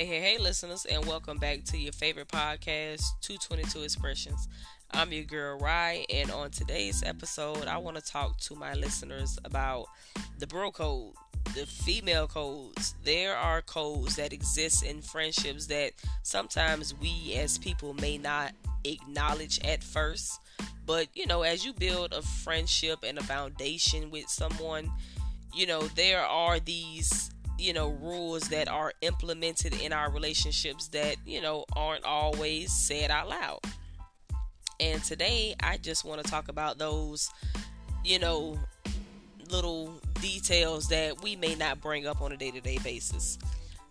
Hey, hey, hey, listeners, and welcome back to your favorite podcast, 222 Expressions. I'm your girl, Rye, and on today's episode, I want to talk to my listeners about the bro code, the female codes. There are codes that exist in friendships that sometimes we as people may not acknowledge at first. But, you know, as you build a friendship and a foundation with someone, you know, there are these you know rules that are implemented in our relationships that you know aren't always said out loud. And today i just want to talk about those you know little details that we may not bring up on a day-to-day basis.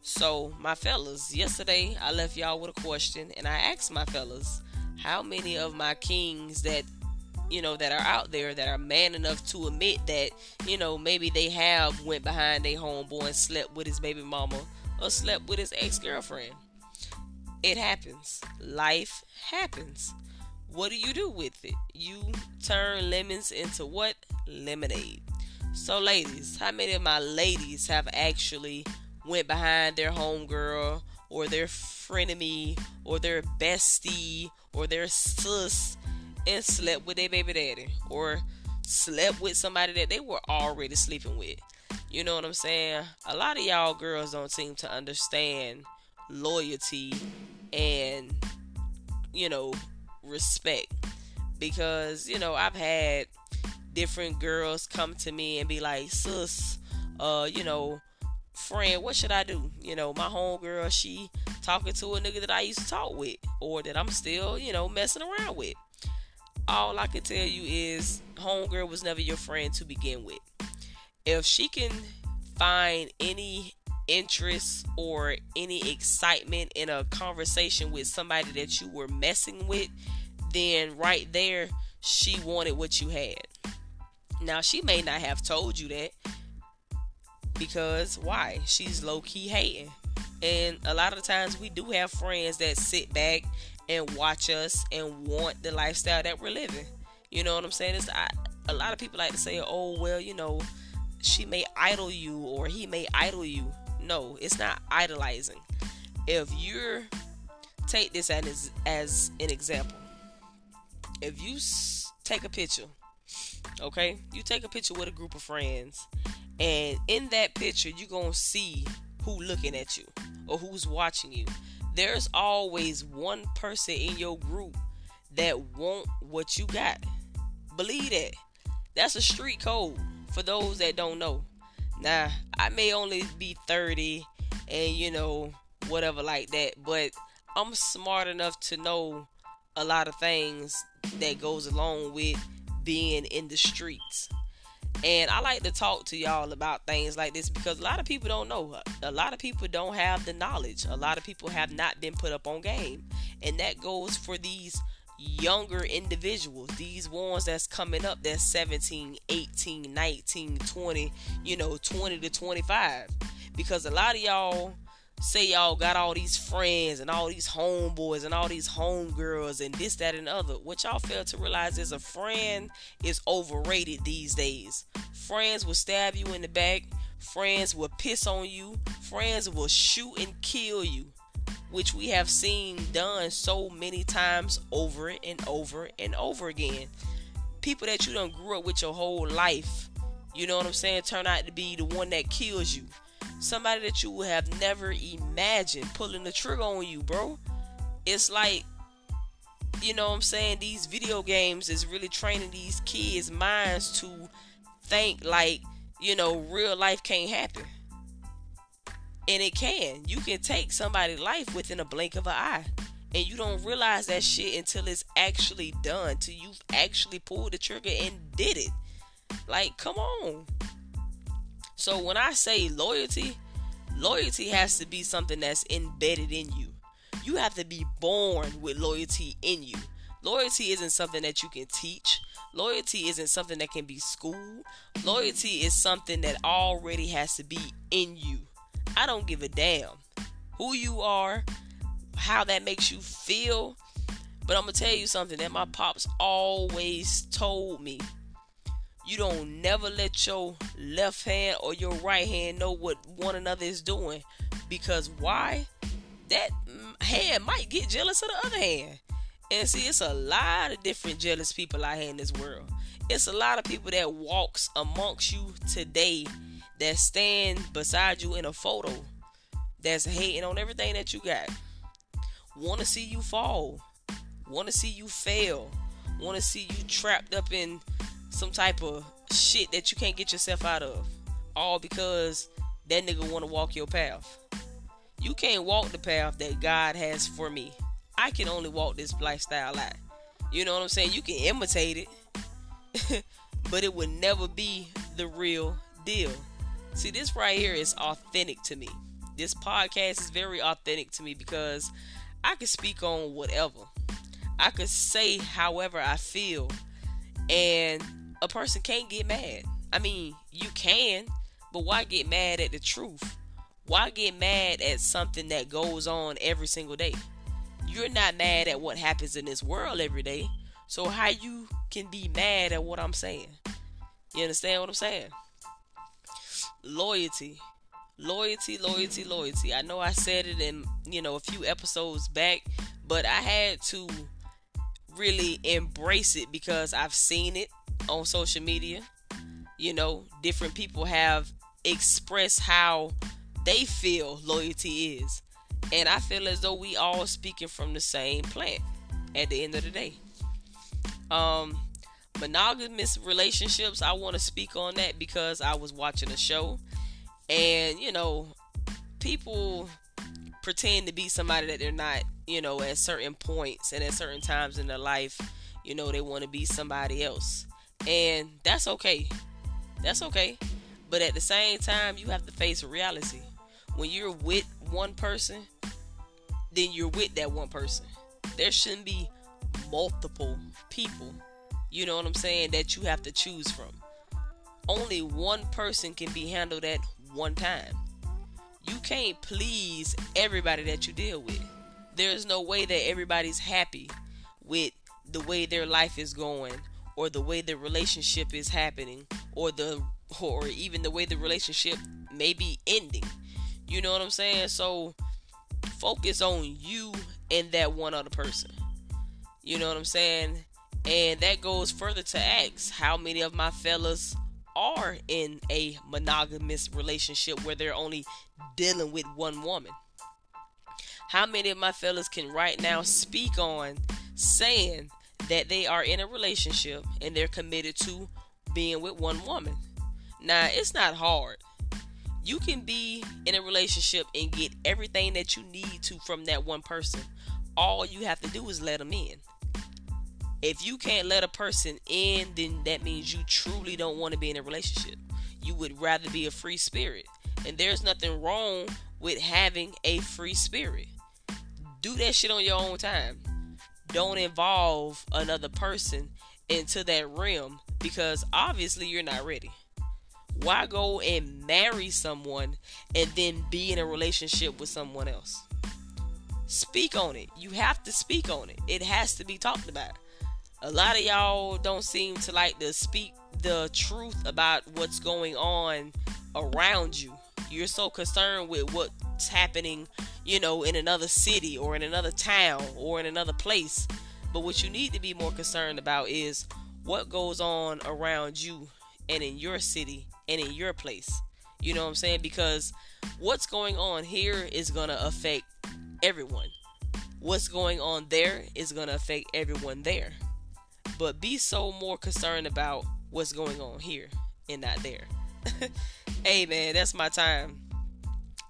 So my fellas yesterday i left y'all with a question and i asked my fellas how many of my kings that you know that are out there that are man enough to admit that you know maybe they have went behind their homeboy and slept with his baby mama or slept with his ex-girlfriend. It happens. Life happens. What do you do with it? You turn lemons into what? Lemonade. So ladies how many of my ladies have actually went behind their homegirl or their frenemy or their bestie or their sis and slept with their baby daddy or slept with somebody that they were already sleeping with. You know what I'm saying? A lot of y'all girls don't seem to understand loyalty and, you know, respect. Because, you know, I've had different girls come to me and be like, sis, uh, you know, friend, what should I do? You know, my homegirl, she talking to a nigga that I used to talk with or that I'm still, you know, messing around with all I can tell you is homegirl was never your friend to begin with. If she can find any interest or any excitement in a conversation with somebody that you were messing with, then right there she wanted what you had. Now she may not have told you that because why? She's low key hating. And a lot of times we do have friends that sit back and watch us and want the lifestyle that we're living. You know what I'm saying? It's I, a lot of people like to say, "Oh, well, you know, she may idol you or he may idol you." No, it's not idolizing. If you're take this as as an example, if you s- take a picture, okay, you take a picture with a group of friends, and in that picture, you're gonna see who looking at you or who's watching you there's always one person in your group that want what you got. Believe that. That's a street code for those that don't know. Now, I may only be 30 and you know, whatever like that, but I'm smart enough to know a lot of things that goes along with being in the streets. And I like to talk to y'all about things like this because a lot of people don't know. A lot of people don't have the knowledge. A lot of people have not been put up on game. And that goes for these younger individuals, these ones that's coming up that's 17, 18, 19, 20, you know, 20 to 25. Because a lot of y'all say y'all got all these friends and all these homeboys and all these homegirls and this, that, and other. What y'all fail to realize is a friend is overrated these days. Friends will stab you in the back, friends will piss on you, friends will shoot and kill you, which we have seen done so many times over and over and over again. People that you don't grew up with your whole life, you know what I'm saying, turn out to be the one that kills you somebody that you would have never imagined pulling the trigger on you, bro. It's like, you know what I'm saying? These video games is really training these kids' minds to think like, you know, real life can't happen. And it can. You can take somebody's life within a blink of an eye. And you don't realize that shit until it's actually done. Till you've actually pulled the trigger and did it. Like, come on. So when I say loyalty, loyalty has to be something that's embedded in you. You have to be born with loyalty in you. Loyalty isn't something that you can teach. Loyalty isn't something that can be schooled. Loyalty is something that already has to be in you. I don't give a damn who you are, how that makes you feel. But I'm going to tell you something that my pops always told me you don't never let your left hand or your right hand know what one another is doing. Because why? that hand might get jealous of the other hand. And see, it's a lot of different jealous people out here in this world. It's a lot of people that walks amongst you today that stand beside you in a photo that's hating on everything that you got. Want to see you fall. Want to see you fail. Want to see you trapped up in some type of shit that you can't get yourself out of. All because that nigga want to walk your path. You can't walk the path that God has for me. I can only walk this lifestyle out. You know what I'm saying? You can imitate it, but it would never be the real deal. See, this right here is authentic to me. This podcast is very authentic to me because I can speak on whatever. I could say however I feel, and a person can't get mad. I mean, you can, but why get mad at the truth? Why get mad at something that goes on every single day? You're not mad at what happens in this world every day. So how you can be mad at what I'm saying? You understand what I'm saying? Loyalty. Loyalty, loyalty, loyalty. I know I said it in, you know, a few episodes back, but I had to really embrace it because I've seen it on social media. You know, different people have expressed how they feel loyalty is. And I feel as though we all speaking from the same plant at the end of the day. Um monogamous relationships, I want to speak on that because I was watching a show and you know, people pretend to be somebody that they're not, you know, at certain points and at certain times in their life, you know, they want to be somebody else. And that's okay. That's okay. But at the same time, you have to face reality. When you're with one person, then you're with that one person. There shouldn't be multiple people, you know what I'm saying, that you have to choose from. Only one person can be handled at one time. You can't please everybody that you deal with. There's no way that everybody's happy with the way their life is going or the way the relationship is happening or the or even the way the relationship may be ending. You know what I'm saying? So focus on you and that one other person. You know what I'm saying? And that goes further to ask how many of my fellas are in a monogamous relationship where they're only dealing with one woman. How many of my fellas can right now speak on saying that they are in a relationship and they're committed to being with one woman? Now, it's not hard. You can be in a relationship and get everything that you need to from that one person. All you have to do is let them in. If you can't let a person in, then that means you truly don't want to be in a relationship. You would rather be a free spirit. And there's nothing wrong with having a free spirit. Do that shit on your own time. Don't involve another person into that realm because obviously you're not ready. Why go and marry someone and then be in a relationship with someone else? Speak on it. You have to speak on it. It has to be talked about. A lot of y'all don't seem to like to speak the truth about what's going on around you. You're so concerned with what's happening, you know, in another city or in another town or in another place. But what you need to be more concerned about is what goes on around you and in your city and in your place. You know what I'm saying? Because what's going on here is going to affect everyone. What's going on there is going to affect everyone there. But be so more concerned about what's going on here and not there. hey man, that's my time.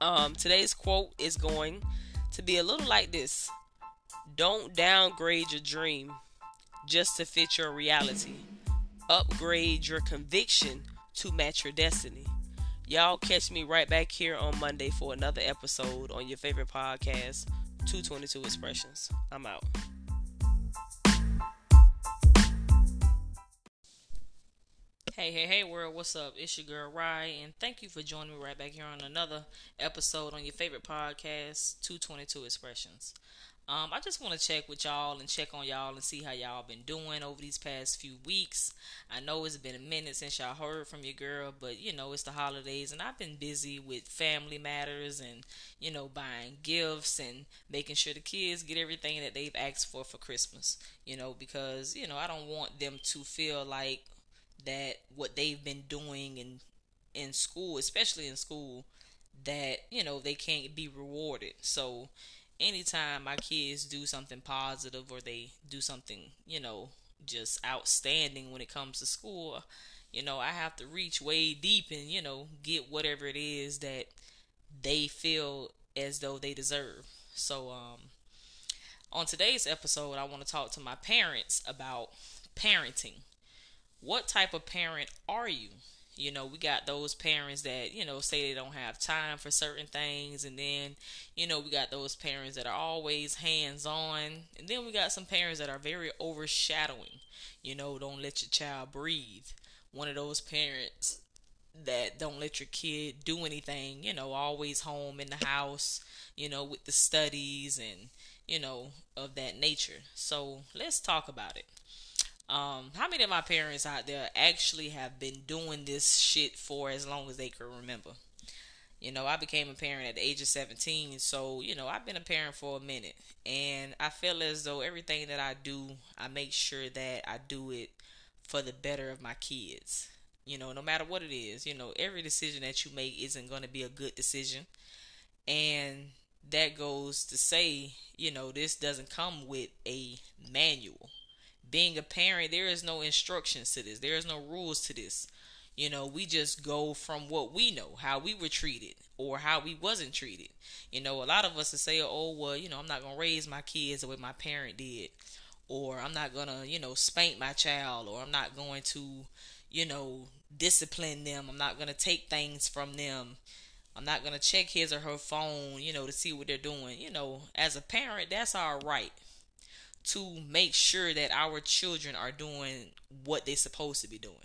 Um today's quote is going to be a little like this. Don't downgrade your dream just to fit your reality. Upgrade your conviction to match your destiny. Y'all catch me right back here on Monday for another episode on your favorite podcast, 222 Expressions. I'm out. Hey, hey, hey, world, what's up? It's your girl, Rye, and thank you for joining me right back here on another episode on your favorite podcast, 222 Expressions. Um, I just want to check with y'all and check on y'all and see how y'all been doing over these past few weeks. I know it's been a minute since y'all heard from your girl, but you know it's the holidays and I've been busy with family matters and you know buying gifts and making sure the kids get everything that they've asked for for Christmas. You know because you know I don't want them to feel like that what they've been doing in in school, especially in school, that you know they can't be rewarded. So anytime my kids do something positive or they do something, you know, just outstanding when it comes to school, you know, I have to reach way deep and, you know, get whatever it is that they feel as though they deserve. So, um, on today's episode, I want to talk to my parents about parenting. What type of parent are you? You know, we got those parents that, you know, say they don't have time for certain things. And then, you know, we got those parents that are always hands on. And then we got some parents that are very overshadowing. You know, don't let your child breathe. One of those parents that don't let your kid do anything, you know, always home in the house, you know, with the studies and, you know, of that nature. So let's talk about it. Um, how many of my parents out there actually have been doing this shit for as long as they can remember? You know, I became a parent at the age of 17, so, you know, I've been a parent for a minute. And I feel as though everything that I do, I make sure that I do it for the better of my kids. You know, no matter what it is, you know, every decision that you make isn't going to be a good decision. And that goes to say, you know, this doesn't come with a manual being a parent, there is no instructions to this. There is no rules to this. You know, we just go from what we know, how we were treated or how we wasn't treated. You know, a lot of us will say, "Oh, well, you know, I'm not going to raise my kids the way my parent did." Or I'm not going to, you know, spank my child or I'm not going to, you know, discipline them. I'm not going to take things from them. I'm not going to check his or her phone, you know, to see what they're doing. You know, as a parent, that's our right to make sure that our children are doing what they're supposed to be doing.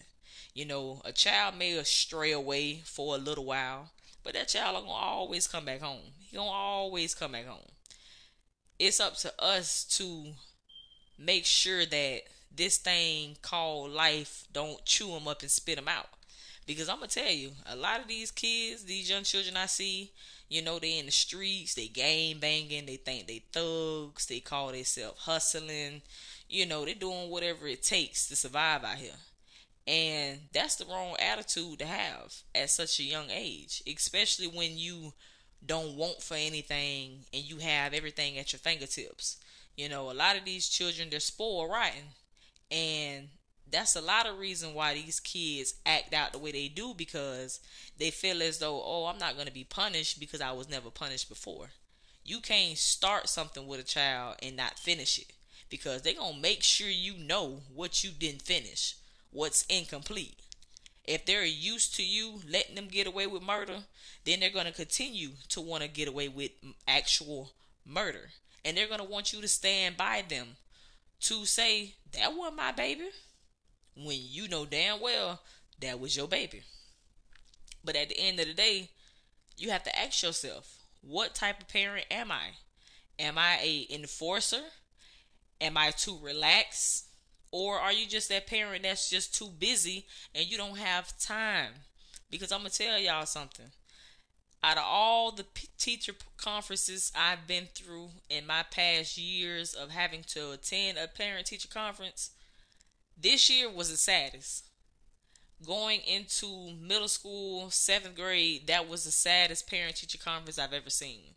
You know, a child may stray away for a little while, but that child gonna always come back home. He gonna always come back home. It's up to us to make sure that this thing called life don't chew them up and spit them out. Because I'm gonna tell you, a lot of these kids, these young children I see, you know, they in the streets, they game banging, they think they thugs, they call themselves hustling. You know, they doing whatever it takes to survive out here. And that's the wrong attitude to have at such a young age, especially when you don't want for anything and you have everything at your fingertips. You know, a lot of these children they're spoiled rotten and that's a lot of reason why these kids act out the way they do because they feel as though, oh, I'm not going to be punished because I was never punished before. You can't start something with a child and not finish it because they're going to make sure you know what you didn't finish, what's incomplete. If they're used to you letting them get away with murder, then they're going to continue to want to get away with actual murder. And they're going to want you to stand by them to say, that wasn't my baby when you know damn well that was your baby. But at the end of the day, you have to ask yourself, what type of parent am I? Am I a enforcer? Am I too relaxed? Or are you just that parent that's just too busy and you don't have time? Because I'm going to tell y'all something. Out of all the p- teacher conferences I've been through in my past years of having to attend a parent teacher conference, this year was the saddest. Going into middle school, seventh grade, that was the saddest parent teacher conference I've ever seen.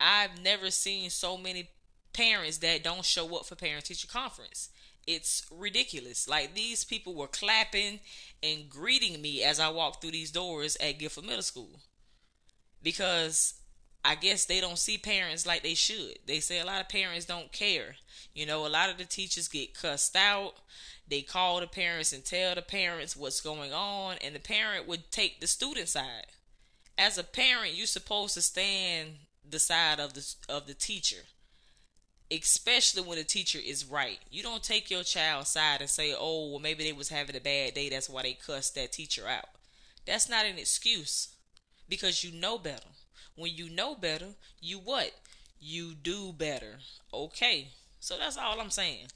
I've never seen so many parents that don't show up for parent teacher conference. It's ridiculous. Like these people were clapping and greeting me as I walked through these doors at Gifford Middle School. Because I guess they don't see parents like they should. They say a lot of parents don't care. You know, a lot of the teachers get cussed out. They call the parents and tell the parents what's going on, and the parent would take the student side. As a parent, you're supposed to stand the side of the of the teacher, especially when the teacher is right. You don't take your child's side and say, "Oh, well, maybe they was having a bad day. That's why they cussed that teacher out." That's not an excuse because you know better. When you know better, you what? you do better. Okay. So that's all I'm saying.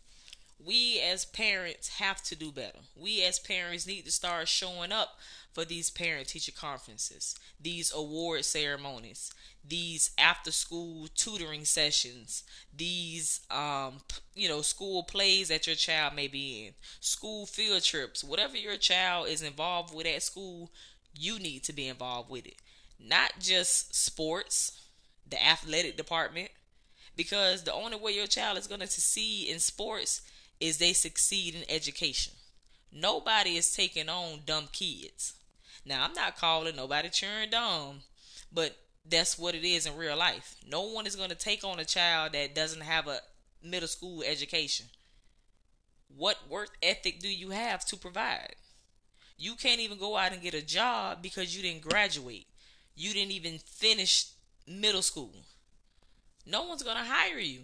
We as parents have to do better. We as parents need to start showing up for these parent teacher conferences, these award ceremonies, these after school tutoring sessions, these um you know school plays that your child may be in, school field trips, whatever your child is involved with at school, you need to be involved with it. Not just sports, the athletic department, because the only way your child is going to succeed in sports is they succeed in education. Nobody is taking on dumb kids. Now, I'm not calling nobody churn dumb, but that's what it is in real life. No one is going to take on a child that doesn't have a middle school education. What work ethic do you have to provide? You can't even go out and get a job because you didn't graduate. You didn't even finish middle school. No one's going to hire you.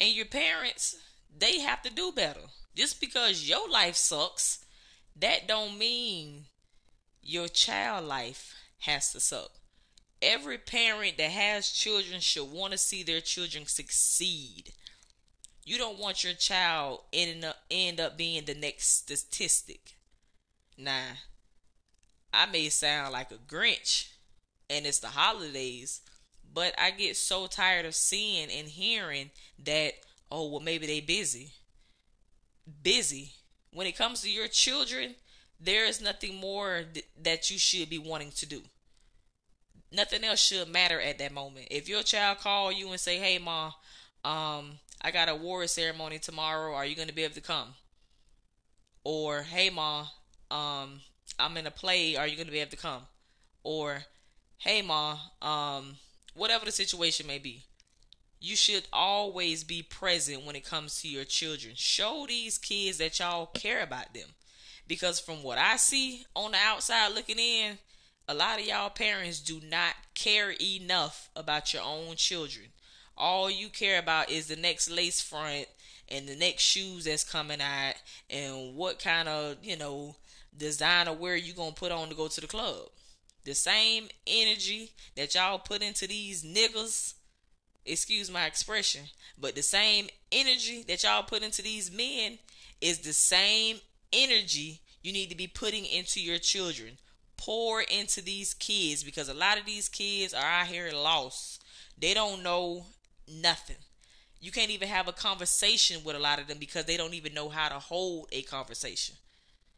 And your parents, they have to do better. Just because your life sucks, that don't mean your child life has to suck. Every parent that has children should want to see their children succeed. You don't want your child end up end up being the next statistic. Nah, I may sound like a Grinch, and it's the holidays, but I get so tired of seeing and hearing that oh well maybe they busy. Busy. When it comes to your children, there is nothing more th- that you should be wanting to do nothing else should matter at that moment. If your child call you and say, "Hey, mom, um, I got a award ceremony tomorrow. Are you going to be able to come?" Or, "Hey, mom, um, I'm in a play. Are you going to be able to come?" Or, "Hey, mom, um, whatever the situation may be." You should always be present when it comes to your children. Show these kids that y'all care about them. Because from what I see on the outside looking in, a lot of y'all parents do not care enough about your own children. All you care about is the next lace front and the next shoes that's coming out and what kind of, you know, designer wear you going to put on to go to the club. The same energy that y'all put into these niggas, excuse my expression, but the same energy that y'all put into these men is the same energy you need to be putting into your children pour into these kids because a lot of these kids are out here lost. They don't know nothing. You can't even have a conversation with a lot of them because they don't even know how to hold a conversation.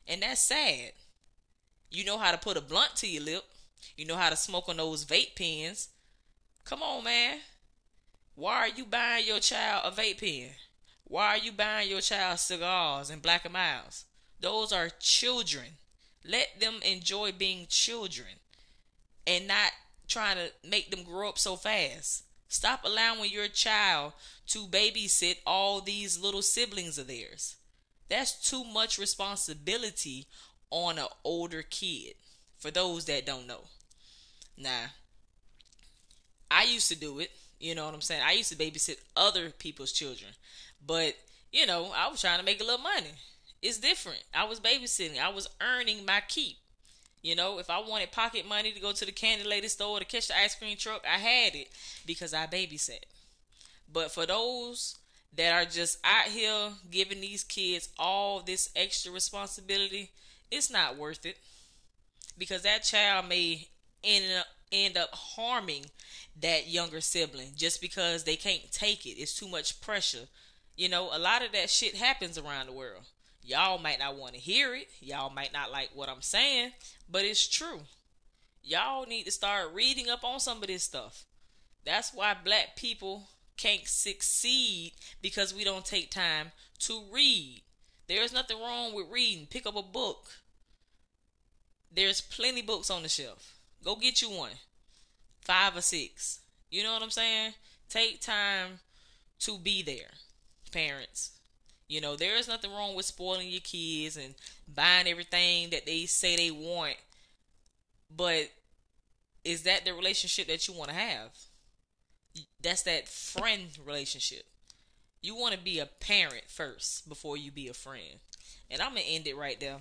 And that's sad. You know how to put a blunt to your lip. You know how to smoke on those vape pens. Come on, man. Why are you buying your child a vape pen? Why are you buying your child cigars and Black and Milds? Those are children. Let them enjoy being children and not trying to make them grow up so fast. Stop allowing your child to babysit all these little siblings of theirs. That's too much responsibility on an older kid. For those that don't know. Now, I used to do it. You know what I'm saying? I used to babysit other people's children. But, you know, I was trying to make a little money. It's different. I was babysitting. I was earning my keep. You know, if I wanted pocket money to go to the candy lady store to catch the ice cream truck, I had it because I babysat. But for those that are just out here giving these kids all this extra responsibility, it's not worth it. Because that child may end up end up harming that younger sibling just because they can't take it. It's too much pressure. You know, a lot of that shit happens around the world. Y'all might not want to hear it. Y'all might not like what I'm saying, but it's true. Y'all need to start reading up on some of this stuff. That's why black people can't succeed because we don't take time to read. There's nothing wrong with reading. Pick up a book. There's plenty books on the shelf. Go get you one. Five or six. You know what I'm saying? Take time to be there, parents. You know, there is nothing wrong with spoiling your kids and buying everything that they say they want. But is that the relationship that you want to have? That's that friend relationship. You want to be a parent first before you be a friend. And I'm going to end it right there.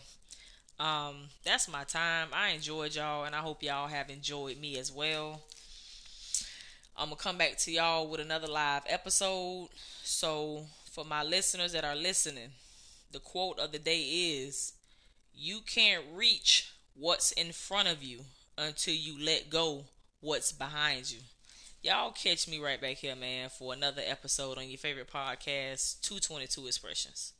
Um, that's my time. I enjoyed y'all and I hope y'all have enjoyed me as well. I'm gonna come back to y'all with another live episode. So for my listeners that are listening, the quote of the day is you can't reach what's in front of you until you let go what's behind you. Y'all catch me right back here, man, for another episode on your favorite podcast, 222 Expressions.